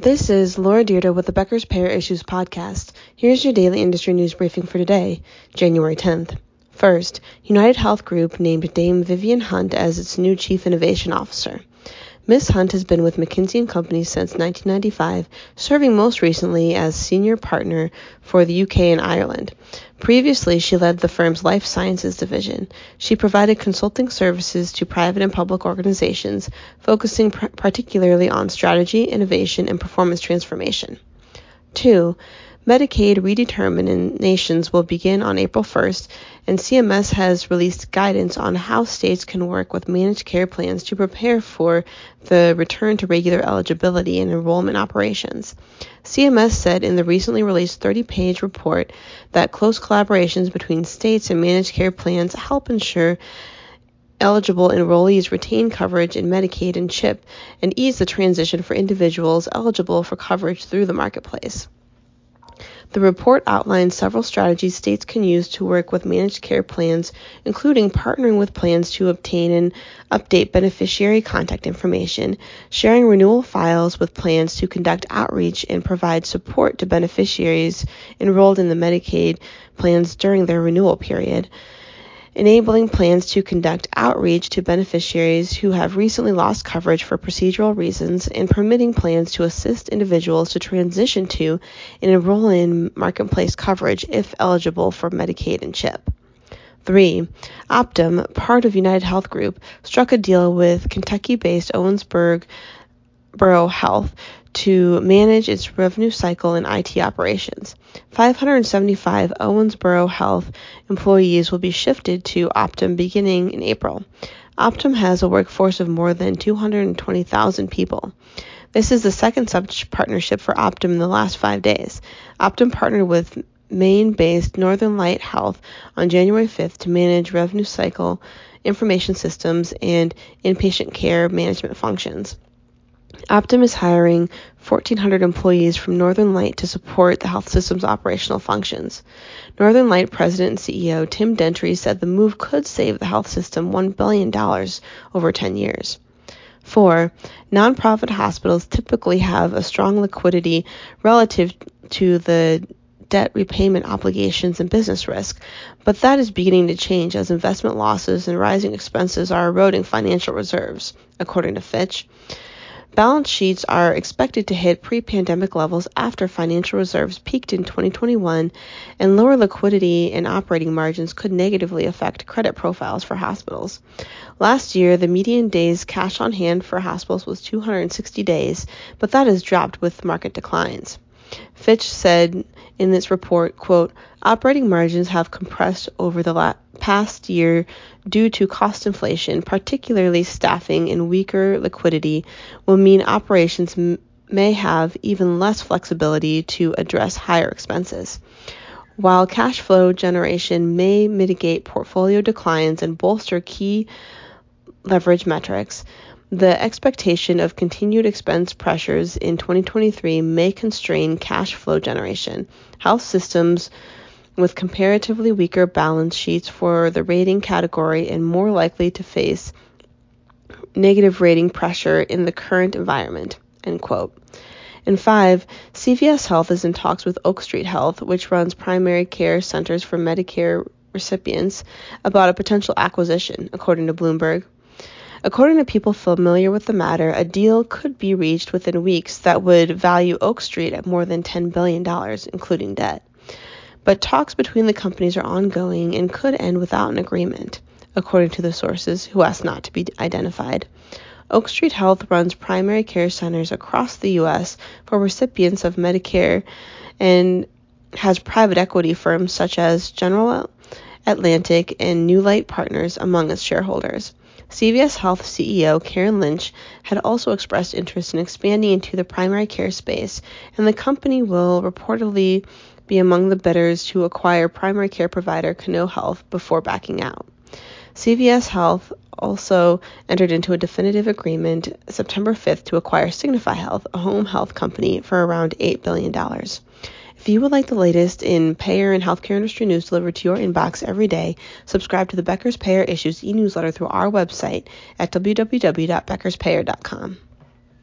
This is Laura Dyrda with the Becker's Payer Issues podcast. Here's your daily industry news briefing for today, January 10th. First, United Health Group named Dame Vivian Hunt as its new Chief Innovation Officer. Ms. Hunt has been with McKinsey & Company since 1995, serving most recently as senior partner for the UK and Ireland. Previously, she led the firm's life sciences division. She provided consulting services to private and public organizations, focusing pr- particularly on strategy, innovation, and performance transformation. 2. Medicaid redeterminations will begin on April 1st, and CMS has released guidance on how states can work with managed care plans to prepare for the return to regular eligibility and enrollment operations. CMS said in the recently released 30 page report that close collaborations between states and managed care plans help ensure eligible enrollees retain coverage in Medicaid and CHIP and ease the transition for individuals eligible for coverage through the marketplace. The report outlines several strategies states can use to work with managed care plans, including partnering with plans to obtain and update beneficiary contact information, sharing renewal files with plans to conduct outreach and provide support to beneficiaries enrolled in the Medicaid plans during their renewal period enabling plans to conduct outreach to beneficiaries who have recently lost coverage for procedural reasons, and permitting plans to assist individuals to transition to and enroll in marketplace coverage if eligible for Medicaid and CHIP. 3. Optum, part of United Health Group, struck a deal with Kentucky based Owensboro Health to manage its revenue cycle and IT operations. 575 Owensboro Health employees will be shifted to Optum beginning in April. Optum has a workforce of more than 220,000 people. This is the second such partnership for Optum in the last five days. Optum partnered with Maine based Northern Light Health on January 5th to manage revenue cycle information systems and inpatient care management functions. Optum is hiring 1,400 employees from Northern Light to support the health system's operational functions. Northern Light President and CEO Tim Dentry said the move could save the health system $1 billion over 10 years. 4. Nonprofit hospitals typically have a strong liquidity relative to the debt repayment obligations and business risk, but that is beginning to change as investment losses and rising expenses are eroding financial reserves, according to Fitch. Balance sheets are expected to hit pre pandemic levels after financial reserves peaked in 2021, and lower liquidity and operating margins could negatively affect credit profiles for hospitals. Last year, the median days cash on hand for hospitals was 260 days, but that has dropped with market declines. Fitch said in its report, quote, operating margins have compressed over the la- past year due to cost inflation, particularly staffing and weaker liquidity will mean operations m- may have even less flexibility to address higher expenses. While cash flow generation may mitigate portfolio declines and bolster key leverage metrics, the expectation of continued expense pressures in 2023 may constrain cash flow generation. Health systems with comparatively weaker balance sheets for the rating category and more likely to face negative rating pressure in the current environment. End quote. And five, CVS Health is in talks with Oak Street Health, which runs primary care centers for Medicare recipients, about a potential acquisition, according to Bloomberg. According to people familiar with the matter, a deal could be reached within weeks that would value Oak Street at more than $10 billion, including debt. But talks between the companies are ongoing and could end without an agreement, according to the sources, who asked not to be identified. Oak Street Health runs primary care centers across the U.S. for recipients of Medicare and has private equity firms such as General Atlantic and New Light Partners among its shareholders. CVS Health CEO Karen Lynch had also expressed interest in expanding into the primary care space, and the company will reportedly be among the bidders to acquire primary care provider Cano Health before backing out. CVS Health also entered into a definitive agreement September 5th to acquire Signify Health, a home health company, for around $8 billion. If you would like the latest in payer and healthcare industry news delivered to your inbox every day, subscribe to the Becker's Payer Issues e-newsletter through our website at www.beckerspayer.com.